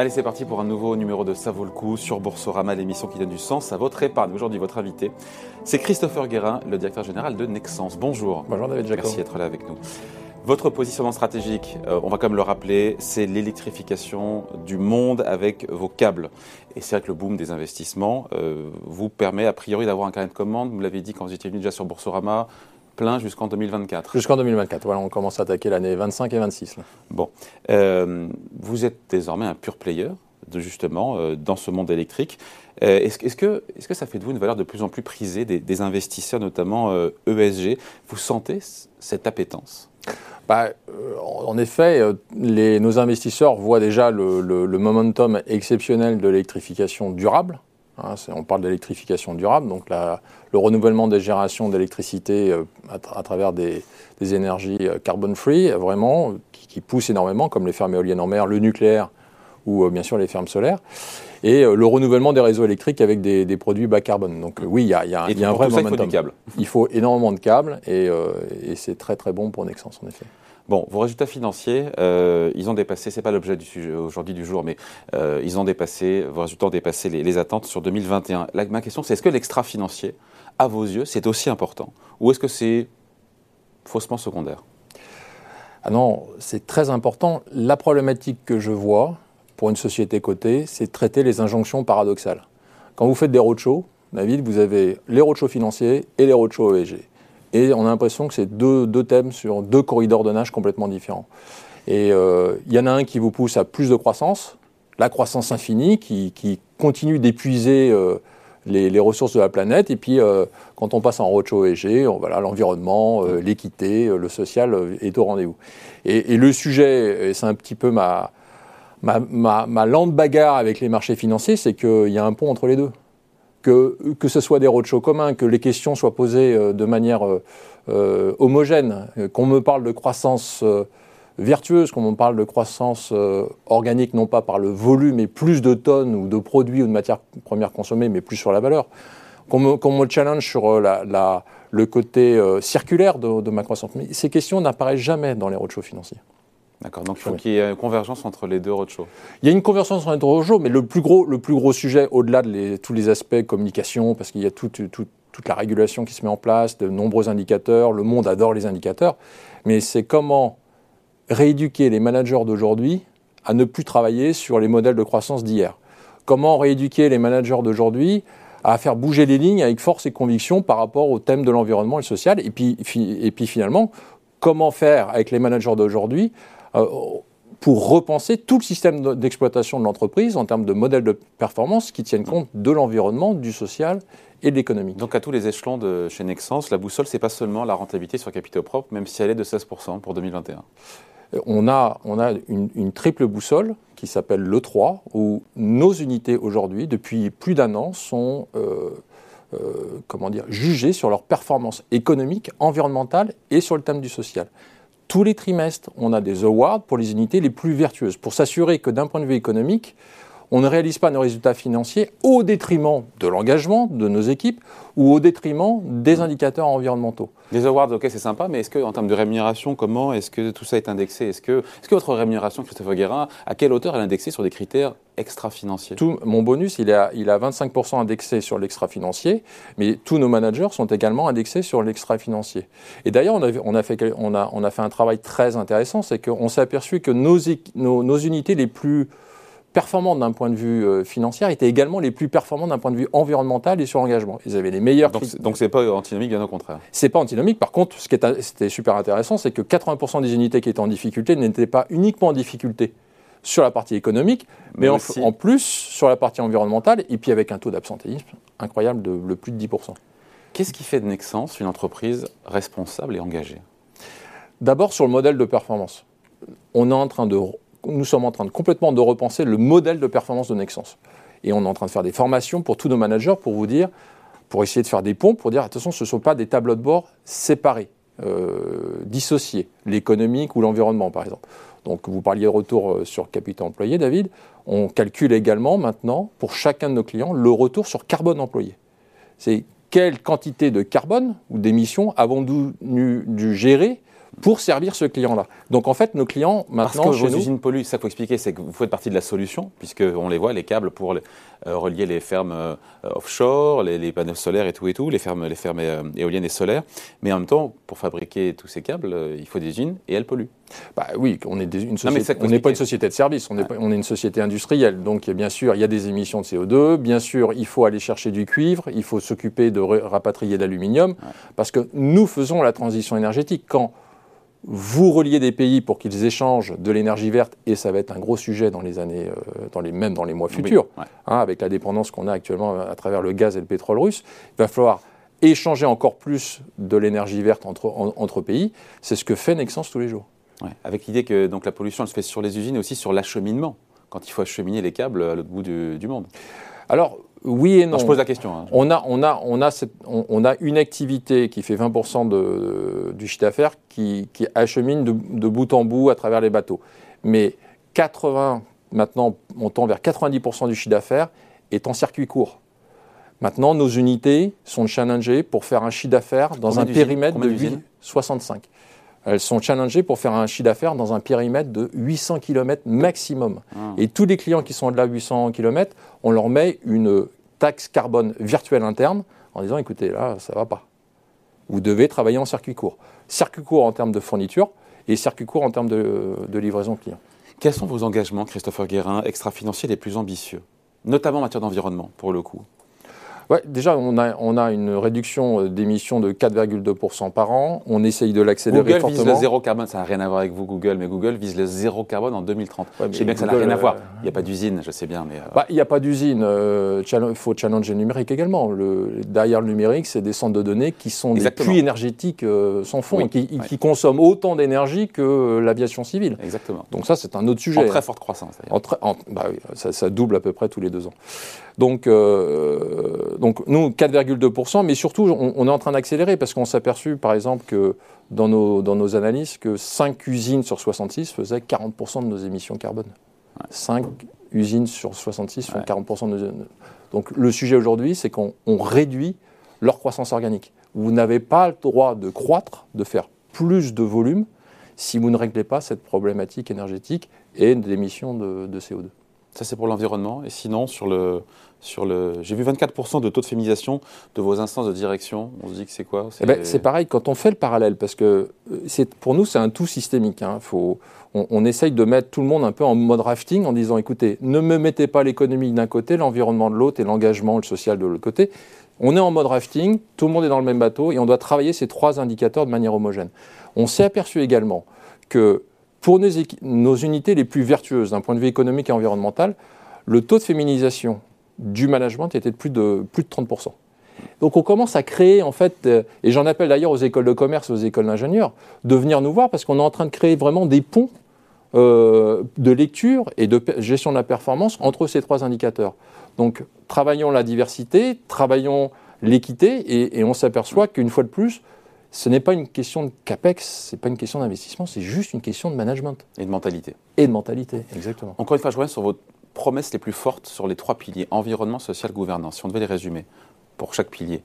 Allez, c'est parti pour un nouveau numéro de Ça vaut le coup sur Boursorama, l'émission qui donne du sens à votre épargne. Aujourd'hui, votre invité, c'est Christopher Guérin, le directeur général de Nexens. Bonjour. Bonjour David Jacob. Merci d'être là avec nous. Votre positionnement stratégique, euh, on va quand même le rappeler, c'est l'électrification du monde avec vos câbles. Et c'est vrai que le boom des investissements euh, vous permet a priori d'avoir un carnet de commandes, vous l'avez dit quand vous étiez venu déjà sur Boursorama, plein jusqu'en 2024. Jusqu'en 2024, voilà, on commence à attaquer l'année 25 et 26. Bon, euh, vous êtes désormais un pur player, de, justement, euh, dans ce monde électrique. Euh, est-ce, que, est que ça fait de vous une valeur de plus en plus prisée des, investisseurs, notamment ESG Vous sentez cette appétence? Bah, en effet, les, nos investisseurs voient déjà le, le momentum exceptionnel de l'électrification durable. Hein, on parle d'électrification durable, donc le renouvellement des générations d'électricité euh, à, travers des, énergies euh, carbon free, vraiment, qui, poussent énormément, comme les fermes éoliennes en mer, le nucléaire ou euh, bien sûr les fermes solaires, et le renouvellement des réseaux électriques avec des, produits bas carbone. Donc oui, il y a, un vrai momentum. Il faut, il faut énormément de câbles, et, et c'est très très bon pour Nexens en effet. Bon, vos résultats financiers, euh, ils ont dépassé, c'est pas l'objet du sujet aujourd'hui du jour, mais euh, ils ont dépassé, vos résultats ont dépassé les, attentes sur 2021. ma question, c'est est-ce que l'extra financier, à vos yeux, c'est aussi important? Ou est-ce que c'est faussement secondaire? Ah non, c'est très important. La problématique que je vois pour une société cotée, c'est traiter les injonctions paradoxales. Quand vous faites des roadshows, David, vous avez les roadshows financiers et les roadshows ESG. Et on a l'impression que c'est deux, deux, thèmes sur deux corridors de nage complètement différents. Et euh, il y en a un qui vous pousse à plus de croissance, la croissance infinie, qui, qui continue d'épuiser euh, les, les, ressources de la planète. Et puis, euh, quand on passe en roadshow EG, voilà, l'environnement, l'équité, le social est au rendez-vous. Et, le sujet, et c'est un petit peu ma, ma, ma, ma lente bagarre avec les marchés financiers, c'est qu'il y a un pont entre les deux que, ce soit des roadshows communs, que les questions soient posées euh, de manière euh, euh, homogène, qu'on me parle de croissance vertueuse, qu'on me parle de croissance organique, non pas par le volume et plus de tonnes ou de produits ou de matières premières consommées, mais plus sur la valeur, qu'on me, challenge sur la, le côté circulaire de, de ma croissance. Mais ces questions n'apparaissent jamais dans les roadshows financiers. D'accord, donc il faut qu'il y ait une convergence entre les deux roadshows. Il y a une convergence entre les deux roadshows, mais le plus gros, le plus gros sujet, au-delà de tous les aspects communication, parce qu'il y a toute la régulation qui se met en place, de nombreux indicateurs, le monde adore les indicateurs, mais c'est comment rééduquer les managers d'aujourd'hui à ne plus travailler sur les modèles de croissance d'hier. Comment rééduquer les managers d'aujourd'hui à faire bouger les lignes avec force et conviction par rapport au thème de l'environnement et le social, et puis, et puis finalement, comment faire avec les managers d'aujourd'hui pour repenser tout le système d'exploitation de l'entreprise en termes de modèles de performance qui tiennent compte de l'environnement, du social et de l'économie. Donc à tous les échelons de chez Nexens, la boussole, c'est pas seulement la rentabilité sur capitaux propres, même si elle est de 16% pour 2021. Euh, on a, on a une, triple boussole qui s'appelle l'E3, où nos unités aujourd'hui, depuis plus d'un an, sont euh, comment dire, jugées sur leur performance économique, environnementale et sur le thème du social tous les trimestres, on a des awards pour les unités les plus vertueuses, pour s'assurer que d'un point de vue économique, on ne réalise pas nos résultats financiers au détriment de l'engagement de nos équipes ou au détriment des indicateurs environnementaux. Les awards, ok, c'est sympa, mais est-ce qu'en termes de rémunération, comment est-ce que tout ça est indexé? Est-ce que, est que, votre rémunération, Christophe Guérin, à quelle hauteur elle est indexée sur des critères extra-financiers? Mon bonus, il est à, il 25% indexé sur l'extra-financier, mais tous nos managers sont également indexés sur l'extra-financier. Et d'ailleurs, on a, on, a fait, on, a, on a fait un travail très intéressant, c'est qu'on s'est aperçu que nos, nos, nos unités les plus performantes d'un point de vue euh, financier étaient également les plus performantes d'un point de vue environnemental et sur l'engagement. Ils avaient les meilleurs. Donc, donc c'est pas antinomique, bien au contraire. C'est pas antinomique. Par contre, ce qui était super intéressant, c'est que 80% des unités qui étaient en difficulté n'étaient pas uniquement en difficulté sur la partie économique, mais, en, plus sur la partie environnementale, et puis avec un taux d'absentéisme incroyable de, plus de 10%. Qu'est-ce qui fait de Nexens une entreprise responsable et engagée? D'abord sur le modèle de performance. On est en train de nous sommes en train de complètement de repenser le modèle de performance de Nexens. Et on est en train de faire des formations pour tous nos managers pour vous dire, pour essayer de faire des ponts, pour dire attention, ce ne sont pas des tableaux de bord séparés, euh, dissociés, l'économique ou l'environnement par exemple. Donc vous parliez de retour euh, sur capital employé, David. On calcule également maintenant pour chacun de nos clients le retour sur carbone employé. C'est quelle quantité de carbone ou d'émissions avons-nous dû gérer pour servir ce client-là. Donc en fait, nos clients maintenant Parce que chez vos nous, usines polluent, ça faut expliquer, c'est que vous faites partie de la solution, puisqu'on les voit, les câbles pour les- euh, relier les fermes euh, offshore, les, les panneaux solaires et tout et tout, les fermes, les fermes euh, éoliennes et solaires. Mais en même temps, pour fabriquer tous ces câbles, il faut des usines et elles polluent. Bah oui, on est des- une société, on n'est pas une société de service, on est, on est une société industrielle. Donc bien sûr, il y a des émissions de CO2, bien sûr, il faut aller chercher du cuivre, il faut s'occuper de ra- rapatrier l'aluminium, parce que nous faisons la transition énergétique. Quand vous reliez des pays pour qu'ils échangent de l'énergie verte, et ça va être un gros sujet dans les années, euh, dans les, même dans les mois futurs, Oui, ouais. hein, avec la dépendance qu'on a actuellement à travers le gaz et le pétrole russe, il va falloir échanger encore plus de l'énergie verte entre, en- entre pays. C'est ce que fait Nexens tous les jours. Ouais. Avec l'idée que donc, la pollution, elle se fait sur les usines et aussi sur l'acheminement, quand il faut acheminer les câbles à l'autre bout du, du monde. Alors, oui et non. Non, je pose la question. hein. On a, on, a, on, a cette- on, on a une activité qui fait 20% de- du chiffre d'affaires qui, qui achemine de, de bout en bout à travers les bateaux. Mais 80, maintenant, on tend vers 90% du chiffre d'affaires est en circuit court. Maintenant, nos unités sont challengées pour faire un chiffre d'affaires dans Combien un périmètre de Combien 8, d'usines? 65. Elles sont challengées pour faire un chiffre d'affaires dans un périmètre de 800 km maximum. Ah. Et tous les clients qui sont au-delà de 800 km, on leur met une taxe carbone virtuelle interne en disant écoutez, là, ça va pas. Vous devez travailler en circuit court. Circuit court en termes de fourniture et circuit court en termes de, de livraison client. Quels sont vos engagements, Christopher Guérin, extra-financiers les plus ambitieux Notamment en matière d'environnement, pour le coup? Ouais, déjà, on a, on a une réduction euh, d'émissions de 4,2% par an. On essaye de l'accélérer Google vise fortement. le zéro carbone, ça n'a rien à voir avec vous Google, mais Google vise le zéro carbone en 2030. Ouais, je sais bien que ça n'a rien à voir. euh, Il n'y a pas d'usine, je sais bien, mais... euh, Bah, Il n'y a pas d'usine. Il faut challenger le numérique également. Le, derrière le numérique, c'est des centres de données qui sont Exactement. des puits énergétiques euh, sans fond, Oui, et qui, ouais. qui consomment autant d'énergie que l'aviation civile. Exactement. Donc ça, c'est un autre sujet. En très forte croissance, d'ailleurs. En très- en- bah oui, ça, ça double à peu près tous les deux ans. Donc, euh, donc nous, 4,2%, mais surtout, on, on est en train d'accélérer parce qu'on s'est aperçu, par exemple, que dans nos, dans nos analyses, que 5 usines sur 66 faisaient 40% de nos émissions carbone. 5 usines sur 66 font Ouais. 40% de nos... Donc le sujet aujourd'hui, c'est qu'on on réduit leur croissance organique. Vous n'avez pas le droit de croître, de faire plus de volume, si vous ne réglez pas cette problématique énergétique et d'émissions de, de CO2. Ça, c'est pour l'environnement. Et sinon, sur le... Sur le... J'ai vu 24% de taux de féminisation de vos instances de direction. On se dit que c'est quoi? Eh ben, c'est pareil, quand on fait le parallèle, parce que euh, pour nous, c'est un tout systémique. hein. Faut, on, on essaye de mettre tout le monde un peu en mode rafting en disant écoutez, ne me mettez pas l'économie d'un côté, l'environnement de l'autre et l'engagement, le social de l'autre côté. On est en mode rafting, tout le monde est dans le même bateau et on doit travailler ces trois indicateurs de manière homogène. On s'est aperçu également que pour nos, unités les plus vertueuses d'un point de vue économique et environnemental, le taux de féminisation du management était de plus de, plus de 30%. Donc on commence à créer, en fait, euh, et j'en appelle d'ailleurs aux écoles de commerce, aux écoles d'ingénieurs, de venir nous voir parce qu'on est en train de créer vraiment des ponts euh, de lecture et de gestion de la performance entre ces trois indicateurs. Donc travaillons la diversité, travaillons l'équité, et on s'aperçoit qu'une fois de plus, ce n'est pas une question de capex, ce n'est pas une question d'investissement, c'est juste une question de management Et de mentalité. et de mentalité. Exactement. Encore une fois, je reviens sur vos promesses les plus fortes sur les trois piliers environnement, social, gouvernance. Si on devait les résumer pour chaque pilier.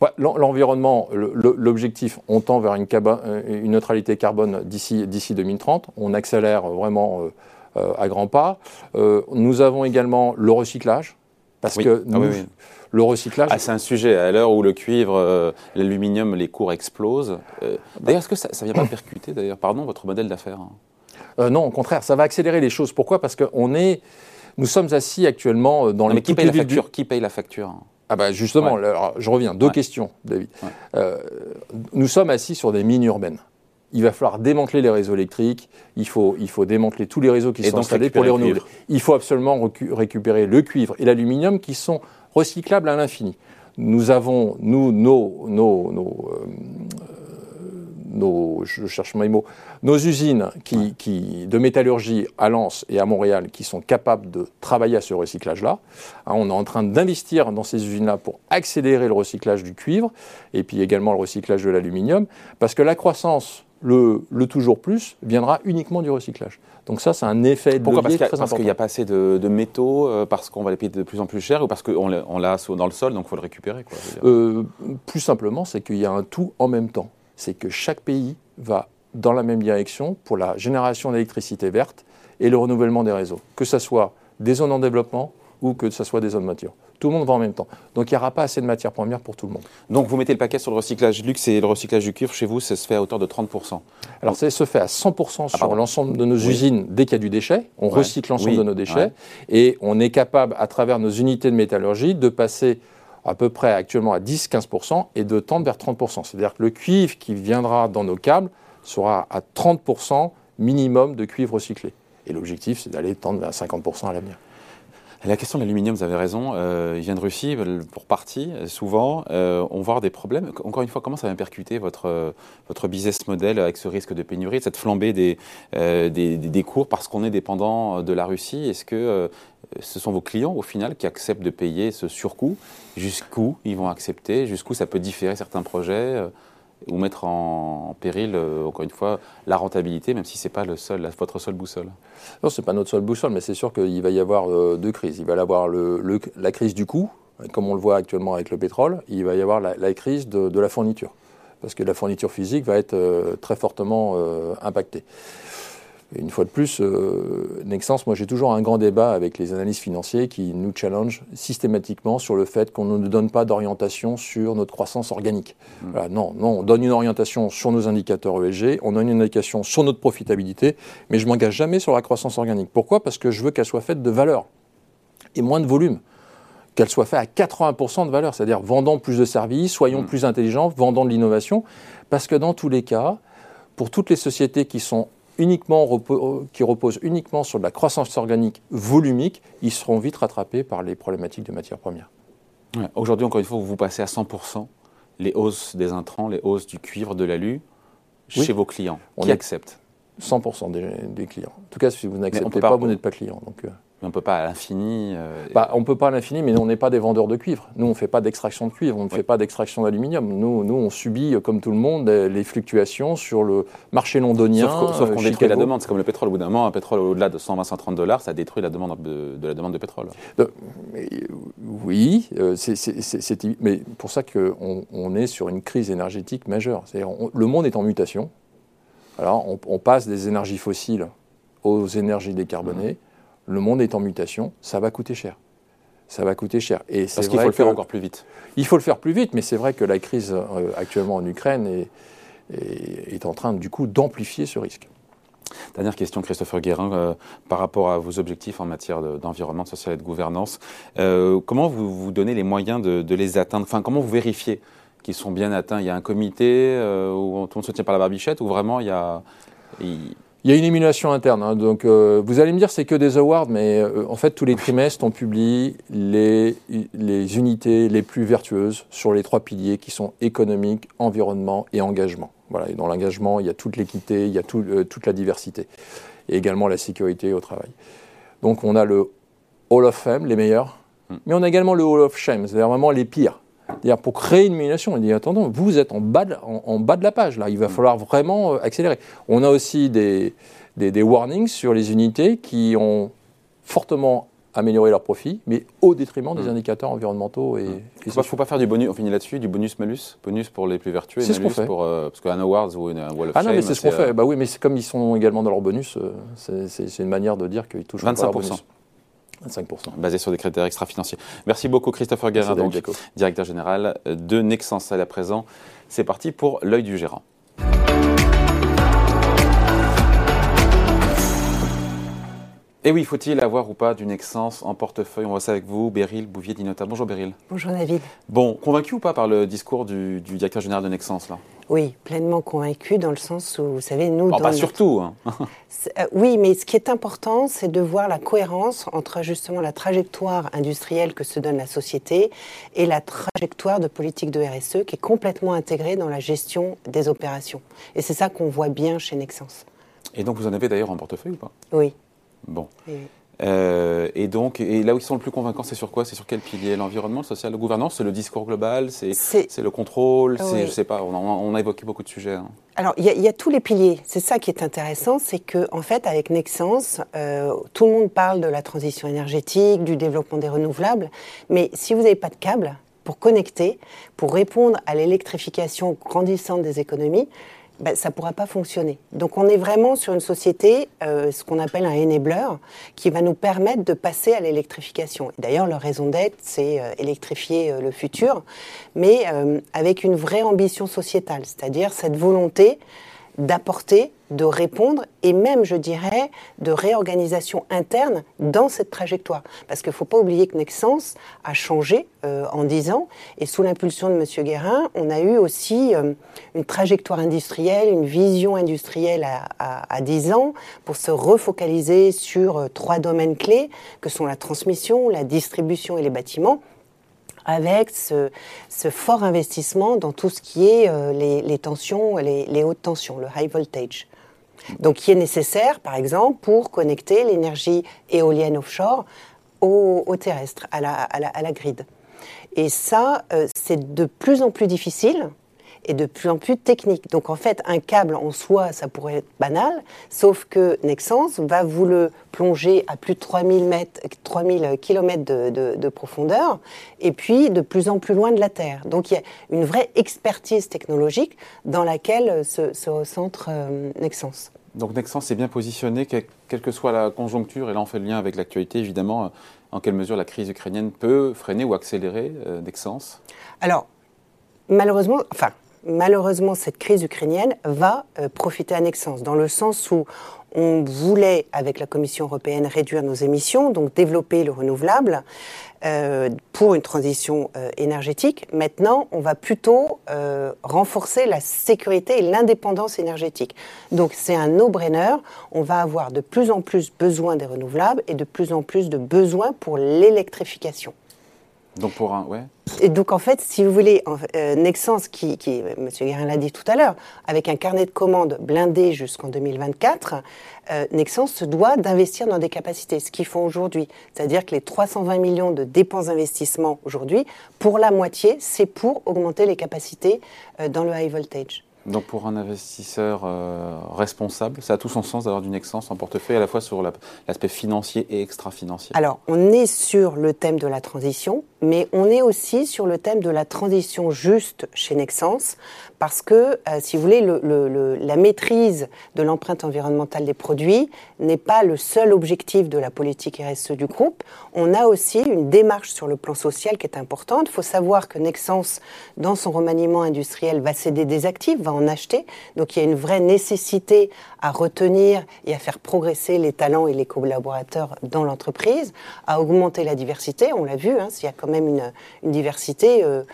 Ouais, L'environnement, le- le- l'objectif, on tend vers une, euh, une neutralité carbone d'ici d'ici 2030. On accélère vraiment euh, euh, à grands pas. Euh, nous avons également le recyclage, parce Oui. que Ah oui, oui. Le recyclage, Ah, c'est un sujet. À l'heure où le cuivre, euh, l'aluminium, les cours explosent. euh, d'ailleurs, est-ce que ça ne vient pas percuter, d'ailleurs, pardon, votre modèle d'affaires hein euh, non, au contraire, ça va accélérer les choses. Pourquoi? Parce que on est, nous sommes assis actuellement dans Non, les Mais qui paye les la du- Qui paye la facture? Ah bah justement, Ouais. alors, je reviens. Deux Ouais. questions, David. Ouais. Nous sommes assis sur des mines urbaines. Il va falloir démanteler les réseaux électriques, il faut, il faut démanteler tous les réseaux qui Et sont installés pour les le renouveler. Il faut absolument récupérer le cuivre et l'aluminium qui sont recyclables à l'infini. Nous avons, nous, nos, nos, nos, euh, nos- je cherche mes mots, nos usines qui, qui- de métallurgie à Lens et à Montréal qui sont capables de travailler à ce recyclage-là. Hein, on est en train d'investir dans ces usines-là pour accélérer le recyclage du cuivre et puis également le recyclage de l'aluminium, parce que la croissance, le, le toujours plus, viendra uniquement du recyclage. Donc ça, c'est un effet de Pourquoi? Parce levier a- très parce qu'il n'y a pas assez de, de métaux, euh, parce qu'on va les payer de plus en plus cher, ou parce qu'on l'a dans le sol, donc il faut le récupérer quoi. Euh, plus simplement, c'est qu'il y a un tout en même temps. C'est que chaque pays va dans la même direction pour la génération d'électricité verte et le renouvellement des réseaux, que ce soit des zones en développement ou que ce soit des zones matures. Tout le monde va en même temps. Donc il n'y aura pas assez de matières premières pour tout le monde. Donc vous mettez le paquet sur le recyclage luxe et le recyclage du cuivre, chez vous, ça se fait à hauteur de 30%. Alors ça se fait à 100% ah, sur l'ensemble de nos usines dès qu'il y a du déchet. On recycle l'ensemble de nos déchets et on est capable, à travers nos unités de métallurgie, de passer à peu près actuellement à 10-15% et de tendre vers 30%. C'est-à-dire que le cuivre qui viendra dans nos câbles sera à 30% minimum de cuivre recyclé. Et l'objectif, c'est d'aller tendre vers 50% à l'avenir. La question de l'aluminium, vous avez raison, euh, il vient de Russie pour partie, souvent. Euh, on avoir des problèmes. Encore une fois, comment ça va percuter votre, votre business model avec ce risque de pénurie, cette flambée des, euh, des, des, cours parce qu'on est dépendant de la Russie? Est-ce que ce sont vos clients, au final, qui acceptent de payer ce surcoût? Jusqu'où ils vont accepter? Jusqu'où ça peut différer certains projets ou mettre en, péril, euh, encore une fois, la rentabilité, même si ce n'est pas le seul, votre seule boussole. Non, ce n'est pas notre seule boussole, mais c'est sûr qu'il va y avoir euh, deux crises. Il va y avoir le, la crise du coût, comme on le voit actuellement avec le pétrole, il va y avoir la, crise de, la fourniture, parce que la fourniture physique va être euh, très fortement impactée une fois de plus, euh, Nexens, moi j'ai toujours un grand débat avec les analystes financiers qui nous challengent systématiquement sur le fait qu'on ne donne pas d'orientation sur notre croissance organique. Hmm. non, non, on donne une orientation sur nos indicateurs ESG, on donne une indication sur notre profitabilité, mais je m'engage jamais sur la croissance organique. Pourquoi? Parce que je veux qu'elle soit faite de valeur et moins de volume qu'elle soit faite à 80% de valeur, c'est-à-dire vendant plus de services, soyons hmm. plus intelligents, vendant de l'innovation, parce que dans tous les cas, pour toutes les sociétés qui sont uniquement euh, qui reposent uniquement sur de la croissance organique volumique, ils seront vite rattrapés par les problématiques de matières premières. Aujourd'hui, encore une fois, vous passez à 100% les hausses des intrants, les hausses du cuivre, de l'alu, chez vos clients. On qui accepte 100% des, clients. En tout cas, si vous n'acceptez pas, vous n'êtes pas client. Donc, euh on ne peut pas à l'infini. Euh, bah, on ne peut pas à l'infini, mais on n'est pas des vendeurs de cuivre. Nous, on ne fait pas d'extraction de cuivre, on ne fait pas d'extraction d'aluminium. Nous, nous, on subit, euh, comme tout le monde, les fluctuations sur le marché londonien. Sauf, qu'on euh, détruit la demande. C'est comme le pétrole. Au bout d'un moment, un pétrole au-delà de 120-130 dollars, ça détruit la demande de, la demande de pétrole. oui, c'est mais pour ça qu'on on est sur une crise énergétique majeure. le monde est en mutation. Alors, on, passe des énergies fossiles aux énergies décarbonées. Mmh le monde est en mutation, ça va coûter cher. Ça va coûter cher. Et Parce qu'il faut le faire encore plus vite. Il faut le faire plus vite, mais c'est vrai que la crise euh, actuellement en Ukraine est, est, en train du coup d'amplifier ce risque. Dernière question, Christopher Guérin, euh, par rapport à vos objectifs en matière d'environnement, de, social et de gouvernance. Euh, comment vous vous donnez les moyens de, les atteindre? Enfin, comment vous vérifiez qu'ils sont bien atteints? Il y a un comité où tout le monde se tient par la barbichette ou vraiment il y a... Il y a une émulation interne. Hein. donc, euh, vous allez me dire c'est que des awards, mais euh, en fait, tous les trimestres, on publie les, les unités les plus vertueuses sur les trois piliers qui sont économique, environnement et engagement. Voilà. Et dans l'engagement, il y a toute l'équité, il y a euh, toute la diversité. Et également la sécurité au travail. Donc, on a le Hall of Fame, les meilleurs, hmm. mais on a également le Hall of Shame, c'est-à-dire vraiment les pires pour créer une émulation, il dit attendons, vous êtes en bas, de, en, bas de la page, là, il va mm. falloir vraiment euh, accélérer. On a aussi des, des, warnings sur les unités qui ont fortement amélioré leur profit, mais au détriment des mm. indicateurs environnementaux. Et, mm. Il ne faut pas faire du bonus, on finit là-dessus, du bonus-malus, bonus pour les plus vertueux et malus pour. Euh, parce qu'un awards ou une Wall of Ah non, mais c'est ce qu'on fait. Bah oui, mais c'est comme ils sont également dans leur bonus, euh, c'est une manière de dire qu'ils touchent 25%. Pas leur bonus. 25%. Basé sur des critères extra-financiers. Merci beaucoup Christopher Guérin, directeur général de Nexens. À présent, c'est parti pour l'œil du gérant. Et oui, faut-il avoir ou pas du Nexens en portefeuille? On voit ça avec vous, Beryl Bouvier d'Inota. Bonjour Beryl. Bonjour David. Bon, convaincu ou pas par le discours du, directeur général de Nexens là? Oui, pleinement convaincu dans le sens où, vous savez, nous... pas surtout. Hein. Euh, oui, mais ce qui est important, c'est de voir la cohérence entre justement la trajectoire industrielle que se donne la société et la trajectoire de politique de RSE qui est complètement intégrée dans la gestion des opérations. Et c'est ça qu'on voit bien chez Nexens. Et donc vous en avez d'ailleurs en portefeuille ou pas? Oui. Bon. Euh, et donc, et là où ils sont le plus convaincants, c'est sur quoi? C'est sur quel pilier? L'environnement, le social, la gouvernance? C'est le discours global? C'est le contrôle? C'est, je sais pas, on a, évoqué beaucoup de sujets. Hein. Alors, il y, a tous les piliers. C'est ça qui est intéressant, c'est que en fait, avec Nexens, euh, tout le monde parle de la transition énergétique, du développement des renouvelables, mais si vous n'avez pas de câble pour connecter, pour répondre à l'électrification grandissante des économies, ben, ça ne pourra pas fonctionner. Donc on est vraiment sur une société, euh, ce qu'on appelle un enabler, qui va nous permettre de passer à l'électrification. D'ailleurs, leur raison d'être, c'est euh, électrifier euh, le futur, mais avec une vraie ambition sociétale, c'est-à-dire cette volonté d'apporter, de répondre et même, je dirais, de réorganisation interne dans cette trajectoire. Parce qu'il ne faut pas oublier que Nexens a changé euh, en 10 ans et sous l'impulsion de M. Guérin, on a eu aussi euh, une trajectoire industrielle, une vision industrielle à, à, 10 ans pour se refocaliser sur euh, trois domaines clés que sont la transmission, la distribution et les bâtiments avec ce, fort investissement dans tout ce qui est euh, les, tensions, les, hautes tensions, le high voltage. Donc, qui est nécessaire, par exemple, pour connecter l'énergie éolienne offshore au, terrestre, à la, à grid. Et ça, euh, c'est de plus en plus difficile et de plus en plus technique. Donc en fait, un câble en soi, ça pourrait être banal, sauf que Nexens va vous le plonger à plus de 3000, mètres, 3000 km de, profondeur et puis de plus en plus loin de la Terre. Donc il y a une vraie expertise technologique dans laquelle se, se recentre euh, Nexens. Donc Nexens est bien positionné, quelle que soit la conjoncture, et là on fait le lien avec l'actualité évidemment, euh, en quelle mesure la crise ukrainienne peut freiner ou accélérer euh, Nexens Alors, malheureusement, enfin, malheureusement, cette crise ukrainienne va euh, profiter à Nexens, dans le sens où on voulait, avec la Commission européenne, réduire nos émissions, donc développer le renouvelable euh, pour une transition euh, énergétique. Maintenant, on va plutôt renforcer la sécurité et l'indépendance énergétique. Donc c'est un no-brainer. On va avoir de plus en plus besoin des renouvelables et de plus en plus de besoins pour l'électrification. Donc pour un, ouais. Et donc en fait, si vous voulez, euh, qui, qui M. Guérin l'a dit tout à l'heure, avec un carnet de commandes blindé jusqu'en 2024, euh, se doit d'investir dans des capacités, ce qu'ils font aujourd'hui. C'est-à-dire que les 320 millions de dépenses d'investissement aujourd'hui, pour la moitié, c'est pour augmenter les capacités euh, dans le high voltage. Donc pour un investisseur euh, responsable, ça a tout son sens d'avoir du Nexens en portefeuille, à la fois sur l'aspect financier et extra-financier. Alors, on est sur le thème de la transition, mais on est aussi sur le thème de la transition juste chez Nexens, parce que, euh, si vous voulez, le, la maîtrise de l'empreinte environnementale des produits n'est pas le seul objectif de la politique RSE du groupe. On a aussi une démarche sur le plan social qui est importante. Il faut savoir que Nexens, dans son remaniement industriel, va céder des actifs, va en acheter. Donc il y a une vraie nécessité à retenir et à faire progresser les talents et les collaborateurs dans l'entreprise, à augmenter la diversité. On l'a vu, hein, il y a quand même une, une diversité. Euh,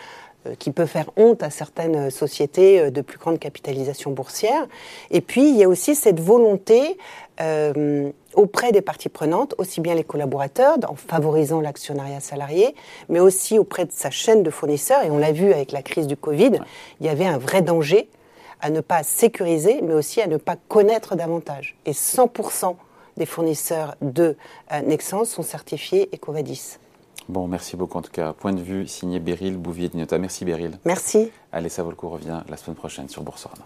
qui peut faire honte à certaines sociétés euh, de plus grande capitalisation boursière. Et puis, il y a aussi cette volonté euh, auprès des parties prenantes, aussi bien les collaborateurs, en favorisant l'actionnariat salarié, mais aussi auprès de sa chaîne de fournisseurs. Et on l'a vu avec la crise du Covid, il y avait un vrai danger à ne pas sécuriser, mais aussi à ne pas connaître davantage. Et 100% des fournisseurs de Nexens sont certifiés EcoVadis. Bon, merci beaucoup en tout cas. Point de vue signé Beryl Bouvier Dinota. Merci Beryl. Merci. Allez, ça vaut le coup, revient la semaine prochaine sur Boursorama.